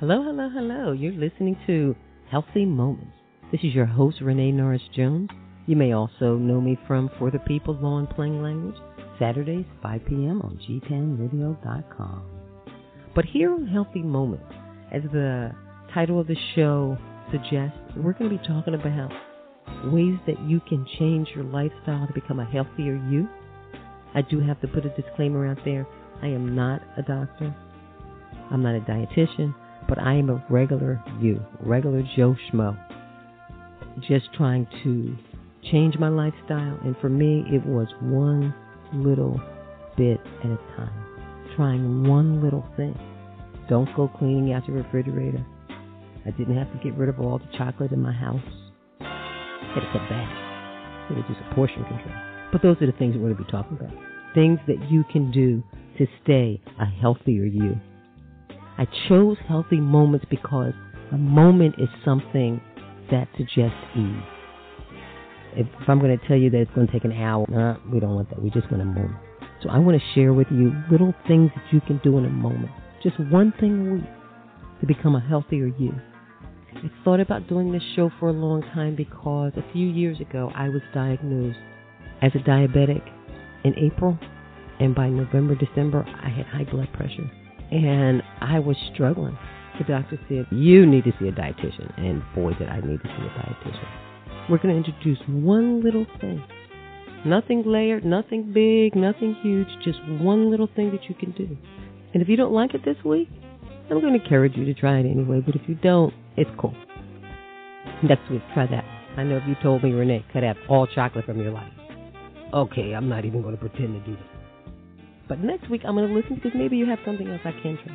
Hello, hello, hello. You're listening to Healthy Moments. This is your host, Renee Norris Jones. You may also know me from For the People Law and Plain Language, Saturdays, 5 p.m. on gtownradio.com. But here on Healthy Moments, as the title of the show suggests, we're going to be talking about ways that you can change your lifestyle to become a healthier you. I do have to put a disclaimer out there. I am not a doctor. I'm not a dietitian, but I am a regular you, regular Joe Schmo. Just trying to change my lifestyle. And for me, it was one little bit at a time. Trying one little thing. Don't go cleaning out your refrigerator. I didn't have to get rid of all the chocolate in my house. I had to cut back. It was just a portion control. But those are the things we're going to be talking about. Things that you can do to stay a healthier you. I chose healthy moments because a moment is something that suggests ease. If, if I'm going to tell you that it's going to take an hour, nah, we don't want that. We just want a moment. So I want to share with you little things that you can do in a moment. Just one thing a week to become a healthier you. I thought about doing this show for a long time because a few years ago I was diagnosed as a diabetic in April, and by November, December, I had high blood pressure. And I was struggling. The doctor said, You need to see a dietitian. And boy, did I need to see a dietitian. We're going to introduce one little thing. Nothing layered, nothing big, nothing huge, just one little thing that you can do. And if you don't like it this week, I'm going to encourage you to try it anyway. But if you don't, it's cool. Next week, try that. I know if you told me, Renee, cut out all chocolate from your life. Okay, I'm not even going to pretend to do that. But next week, I'm going to listen because maybe you have something else I can try.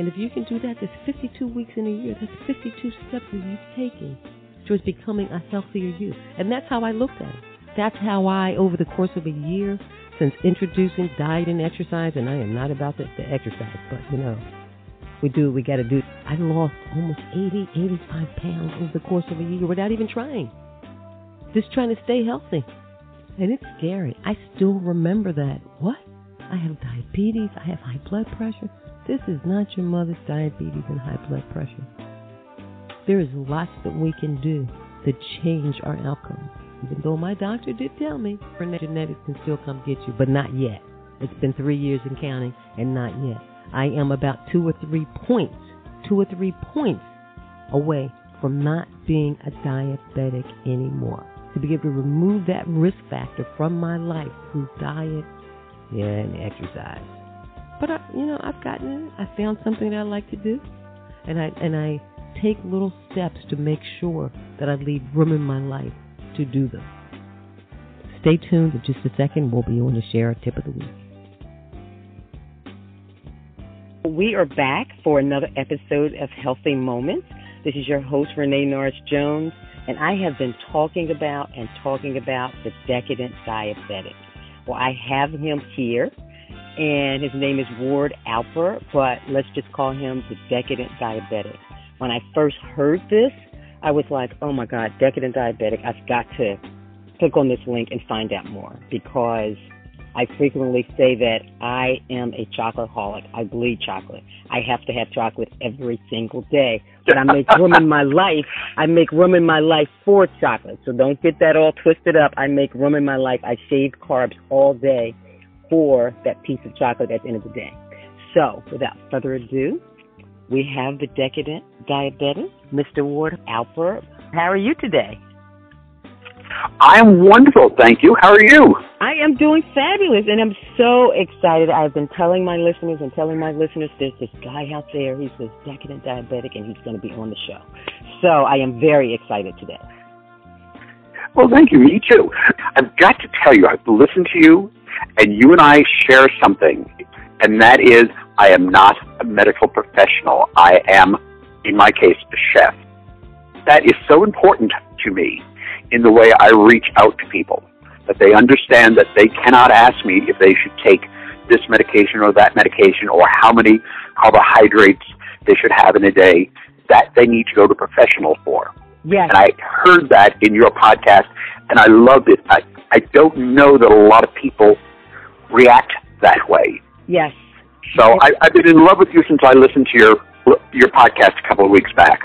And if you can do that, there's 52 weeks in a year. That's 52 steps that you've taken towards becoming a healthier you. And that's how I looked at it. That's how I, over the course of a year, since introducing diet and exercise, and I am not about the, the exercise, but you know, we do what we got to do. I lost almost 80, 85 pounds over the course of a year without even trying. Just trying to stay healthy. And it's scary. I still remember that. What? I have diabetes. I have high blood pressure. This is not your mother's diabetes and high blood pressure. There is lots that we can do to change our outcomes. Even though my doctor did tell me genetics can still come get you, but not yet. It's been three years and counting, and not yet. I am about two or three points, two or three points away from not being a diabetic anymore. To be able to remove that risk factor from my life through diet, yeah, and exercise. But I, you know, I've gotten. I found something that I like to do, and I and I take little steps to make sure that I leave room in my life to do them. Stay tuned. In just a second, we'll be on to share a tip of the week. We are back for another episode of Healthy Moments. This is your host, Renee Norris Jones, and I have been talking about and talking about the decadent diabetic. I have him here, and his name is Ward Alper, but let's just call him the decadent diabetic. When I first heard this, I was like, oh my God, decadent diabetic, I've got to click on this link and find out more because I frequently say that I am a chocoholic. I bleed chocolate. I have to have chocolate every single day. But I make room in my life. I make room in my life for chocolate. So don't get that all twisted up. I make room in my life. I shave carbs all day for that piece of chocolate at the end of the day. So without further ado, we have the decadent diabetic, Mr. Ward Alper. How are you today? I'm wonderful, thank you. How are you? I am doing fabulous, and I'm so excited. I've been telling my listeners and telling my listeners there's this guy out there. He's this decadent diabetic, and he's going to be on the show. So I am very excited today. Well, thank you. Me too. I've got to tell you, I've listened to you, and you and I share something, and that is I am not a medical professional. I am, in my case, a chef. That is so important to me in the way I reach out to people. That they understand that they cannot ask me if they should take this medication or that medication or how many carbohydrates they should have in a day. That they need to go to professional for. Yes. And I heard that in your podcast and I loved it. I, I don't know that a lot of people react that way. Yes. So I, I've been in love with you since I listened to your your podcast a couple of weeks back.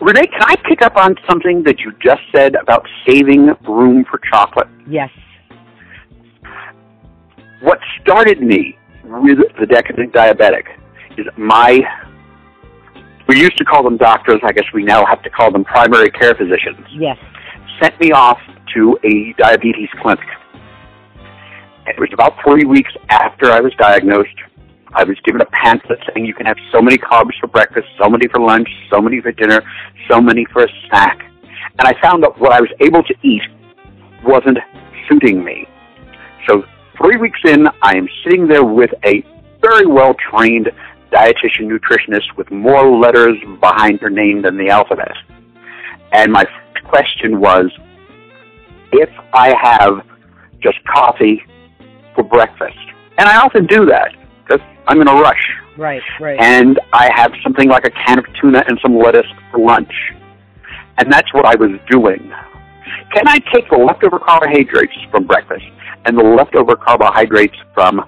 Renee, can I pick up on something that you just said about saving room for chocolate? Yes. What started me with the decadent diabetic is my we used to call them doctors, I guess we now have to call them primary care physicians. Yes. Sent me off to a diabetes clinic. It was about three weeks after I was diagnosed. I was given a pamphlet saying you can have so many carbs for breakfast, so many for lunch, so many for dinner, so many for a snack. And I found that what I was able to eat wasn't suiting me. So three weeks in, I am sitting there with a very well trained dietitian nutritionist with more letters behind her name than the alphabet. And my question was, if I have just coffee for breakfast, and I often do that I'm in a rush. Right, right. And I have something like a can of tuna and some lettuce for lunch. And that's what I was doing. Can I take the leftover carbohydrates from breakfast and the leftover carbohydrates from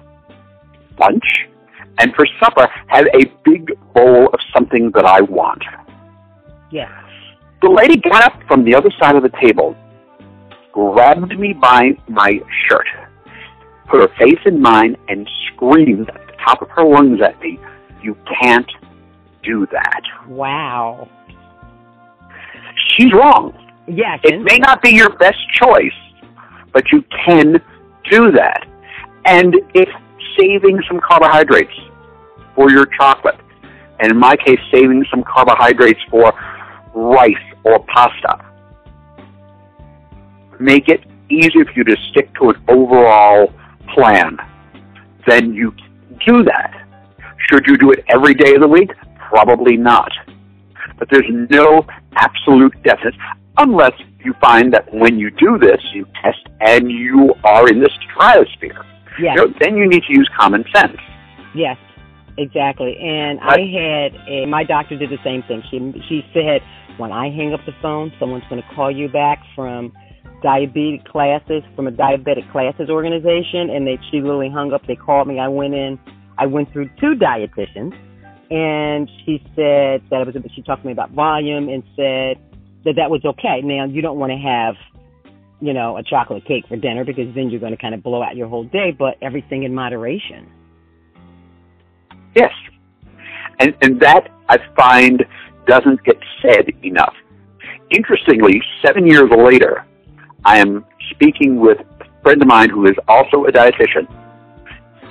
lunch and for supper have a big bowl of something that I want. Yes. The lady got up from the other side of the table, grabbed me by my shirt, put her face in mine, and screamed top of her lungs at me, You can't do that. Wow. She's wrong. Yes. It may not be your best choice, but you can do that. And if saving some carbohydrates for your chocolate, and in my case, saving some carbohydrates for rice or pasta. Make it easier for you to stick to an overall plan. Then you do that. Should you do it every day of the week? Probably not. But there's no absolute definite unless you find that when you do this, you test and you are in the stratosphere. Yes. You know, then you need to use common sense. Yes, exactly. And Right. I had a, my doctor did the same thing. She she said when I hang up the phone, someone's going to call you back from diabetic classes from a diabetic classes organization, and they she literally hung up. They called me. I went in. I went through two dietitians, and she said that it was. She talked to me about volume and said that that was okay. Now you don't want to have you know, a chocolate cake for dinner because then you're going to kind of blow out your whole day, but everything in moderation. Yes. And, and that I find doesn't get said enough. Interestingly, seven years later, I am speaking with a friend of mine who is also a dietitian,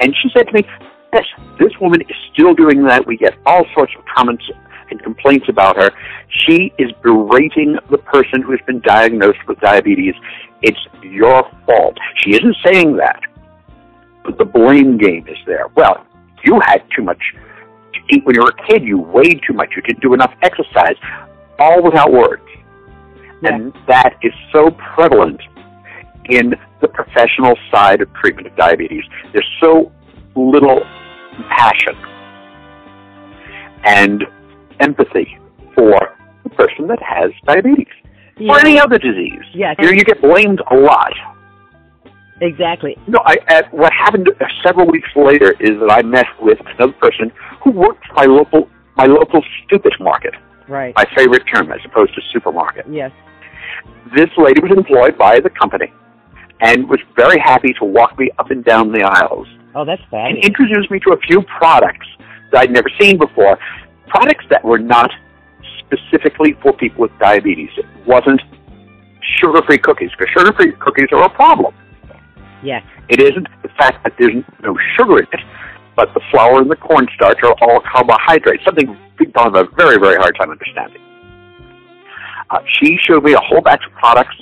and she said to me, Yes, this woman is still doing that. We get all sorts of comments and complaints about her. She is berating the person who has been diagnosed with diabetes. It's your fault. She isn't saying that, but the blame game is there. Well, you had too much to eat when you were a kid. You weighed too much. You didn't do enough exercise. All without words. Yeah. And that is so prevalent in the professional side of treatment of diabetes. There's so little passion and empathy for the person that has diabetes or any other disease. Yes. You know, you get blamed a lot. Exactly. No, I, uh, what happened several weeks later is that I met with another person who worked for my local my local stupid market, Right. my favorite term as opposed to supermarket. Yes. This lady was employed by the company and was very happy to walk me up and down the aisles Oh, that's and fabulous. introduced me to a few products that I'd never seen before. Products that were not specifically for people with diabetes. It wasn't sugar-free cookies, because sugar-free cookies are a problem. Yes. It isn't the fact that there's no sugar in it, but the flour and the cornstarch are all carbohydrates, something people have a very, very hard time understanding. Uh, she showed me a whole batch of products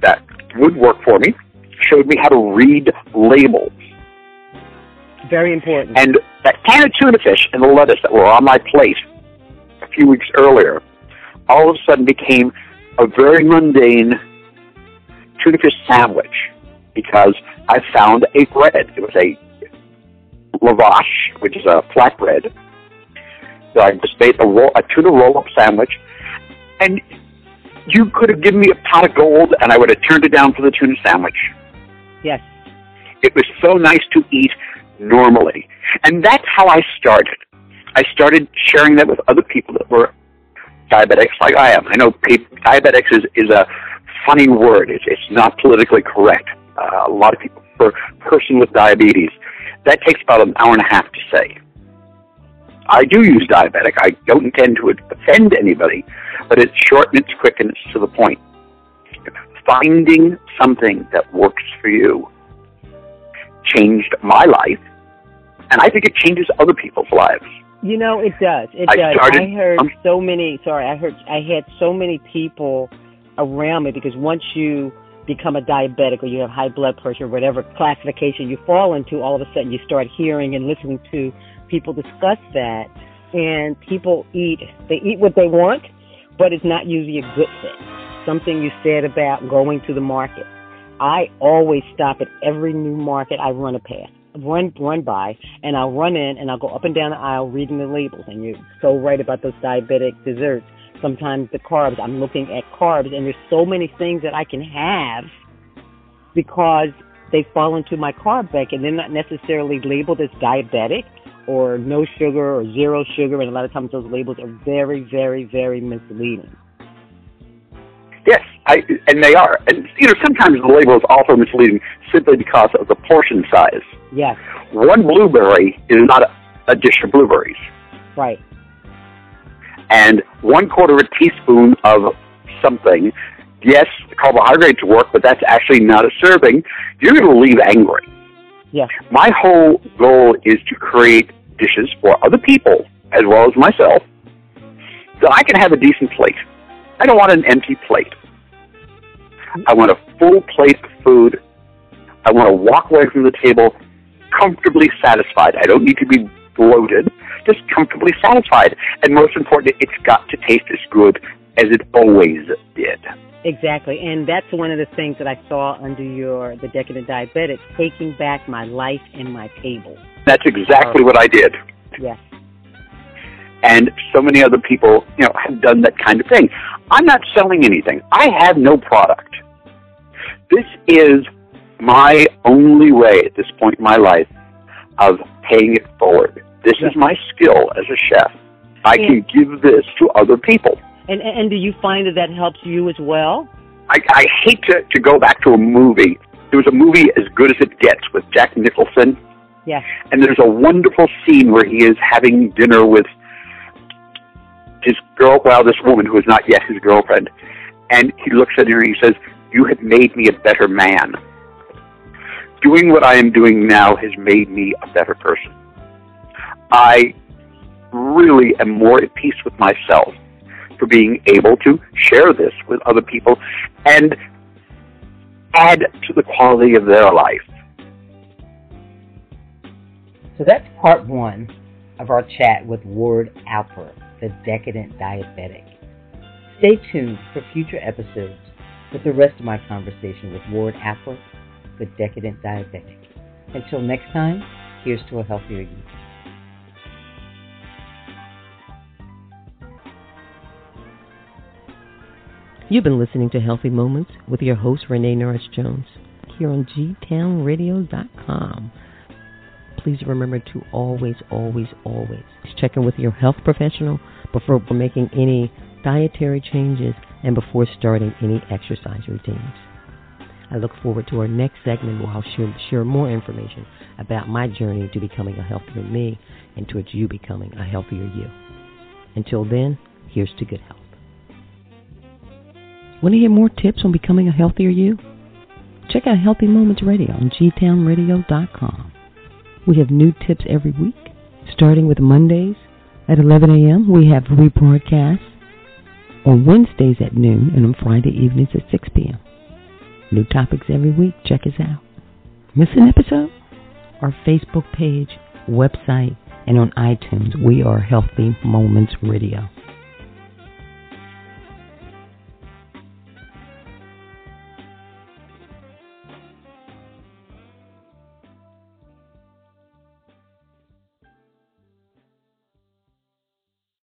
that would work for me, showed me how to read labels. Very important. And that can of tuna fish and the lettuce that were on my plate a few weeks earlier all of a sudden became a very mundane tuna fish sandwich because I found a bread. It was a lavash, which is a flatbread. So I just made a, roll, a tuna roll-up sandwich, and you could have given me a pot of gold, and I would have turned it down for the tuna sandwich. yes. It was so nice to eat normally. And that's how I started. I started sharing that with other people that were diabetics like I am. I know diabetics is, is a funny word. It's, it's not politically correct. Uh, a lot of people, for person with diabetes, that takes about an hour and a half to say. I do use diabetic. I don't intend to offend anybody, but it's short and it's quick and it's to the point. Finding something that works for you changed my life, and I think it changes other people's lives. You know, it does. It I does. Started, I heard um, so many. Sorry, I heard. I had so many people around me because once you become a diabetic or you have high blood pressure, whatever classification you fall into, all of a sudden you start hearing and listening to people discuss that, and people eat. They eat what they want, but it's not usually a good thing. Something you said about going to the market. I always stop at every new market I run a past run run by and I'll run in and I'll go up and down the aisle reading the labels and you're so right about those diabetic desserts. Sometimes the carbs, I'm looking at carbs and there's so many things that I can have because they fall into my carb bank and they're not necessarily labeled as diabetic or no sugar or zero sugar and a lot of times those labels are very, very, very misleading. Yes, I, and they are. And you know, sometimes the label is also misleading simply because of the portion size. Yes. One blueberry is not a, a dish of blueberries. Right. And one quarter of a teaspoon of something, yes, carbohydrates work, but that's actually not a serving. You're going to leave angry. Yes. My whole goal is to create dishes for other people as well as myself so I can have a decent plate. I don't want an empty plate. I want a full plate of food. I want to walk away from the table comfortably satisfied. I don't need to be bloated, just comfortably satisfied. And most important, it's got to taste as good as it always did. Exactly, and that's one of the things that I saw under your the decadent diabetic, taking back my life and my table. That's exactly oh. what I did. Yes. And so many other people, you know, have done that kind of thing. I'm not selling anything. I have no product. This is my only way at this point in my life of paying it forward. This is my skill as a chef. I can give this to other people. And, and do you find that that helps you as well? I, I hate to, to go back to a movie. There was a movie as good as it gets with Jack Nicholson. Yeah. And there's a wonderful scene where he is having dinner with his girl, well, this woman who is not yet his girlfriend. And he looks at her and he says, You have made me a better man doing what I am doing now has made me a better person. I really am more at peace with myself for being able to share this with other people and add to the quality of their life. So that's part one of our chat with Ward Alper, the decadent diabetic. Stay tuned for future episodes with the rest of my conversation with Ward Alper the decadent diabetic. Until next time, here's to a healthier you. You've been listening to Healthy Moments with your host, Renee Norris Jones, here on gtownradio.com. Please remember to always, always, always check in with your health professional before making any dietary changes and before starting any exercise routines. I look forward to our next segment where I'll share, share more information about my journey to becoming a healthier me and towards you becoming a healthier you. Until then, here's to good health. Want to hear more tips on becoming a healthier you? Check out Healthy Moments Radio on gtownradio.com. We have new tips every week, starting with Mondays at 11 a.m. We have rebroadcasts on Wednesdays at noon and on Friday evenings at 6 p.m. New topics every week. Check us out. Miss an episode? Our Facebook page, website, and on iTunes, we are Healthy Moments Radio.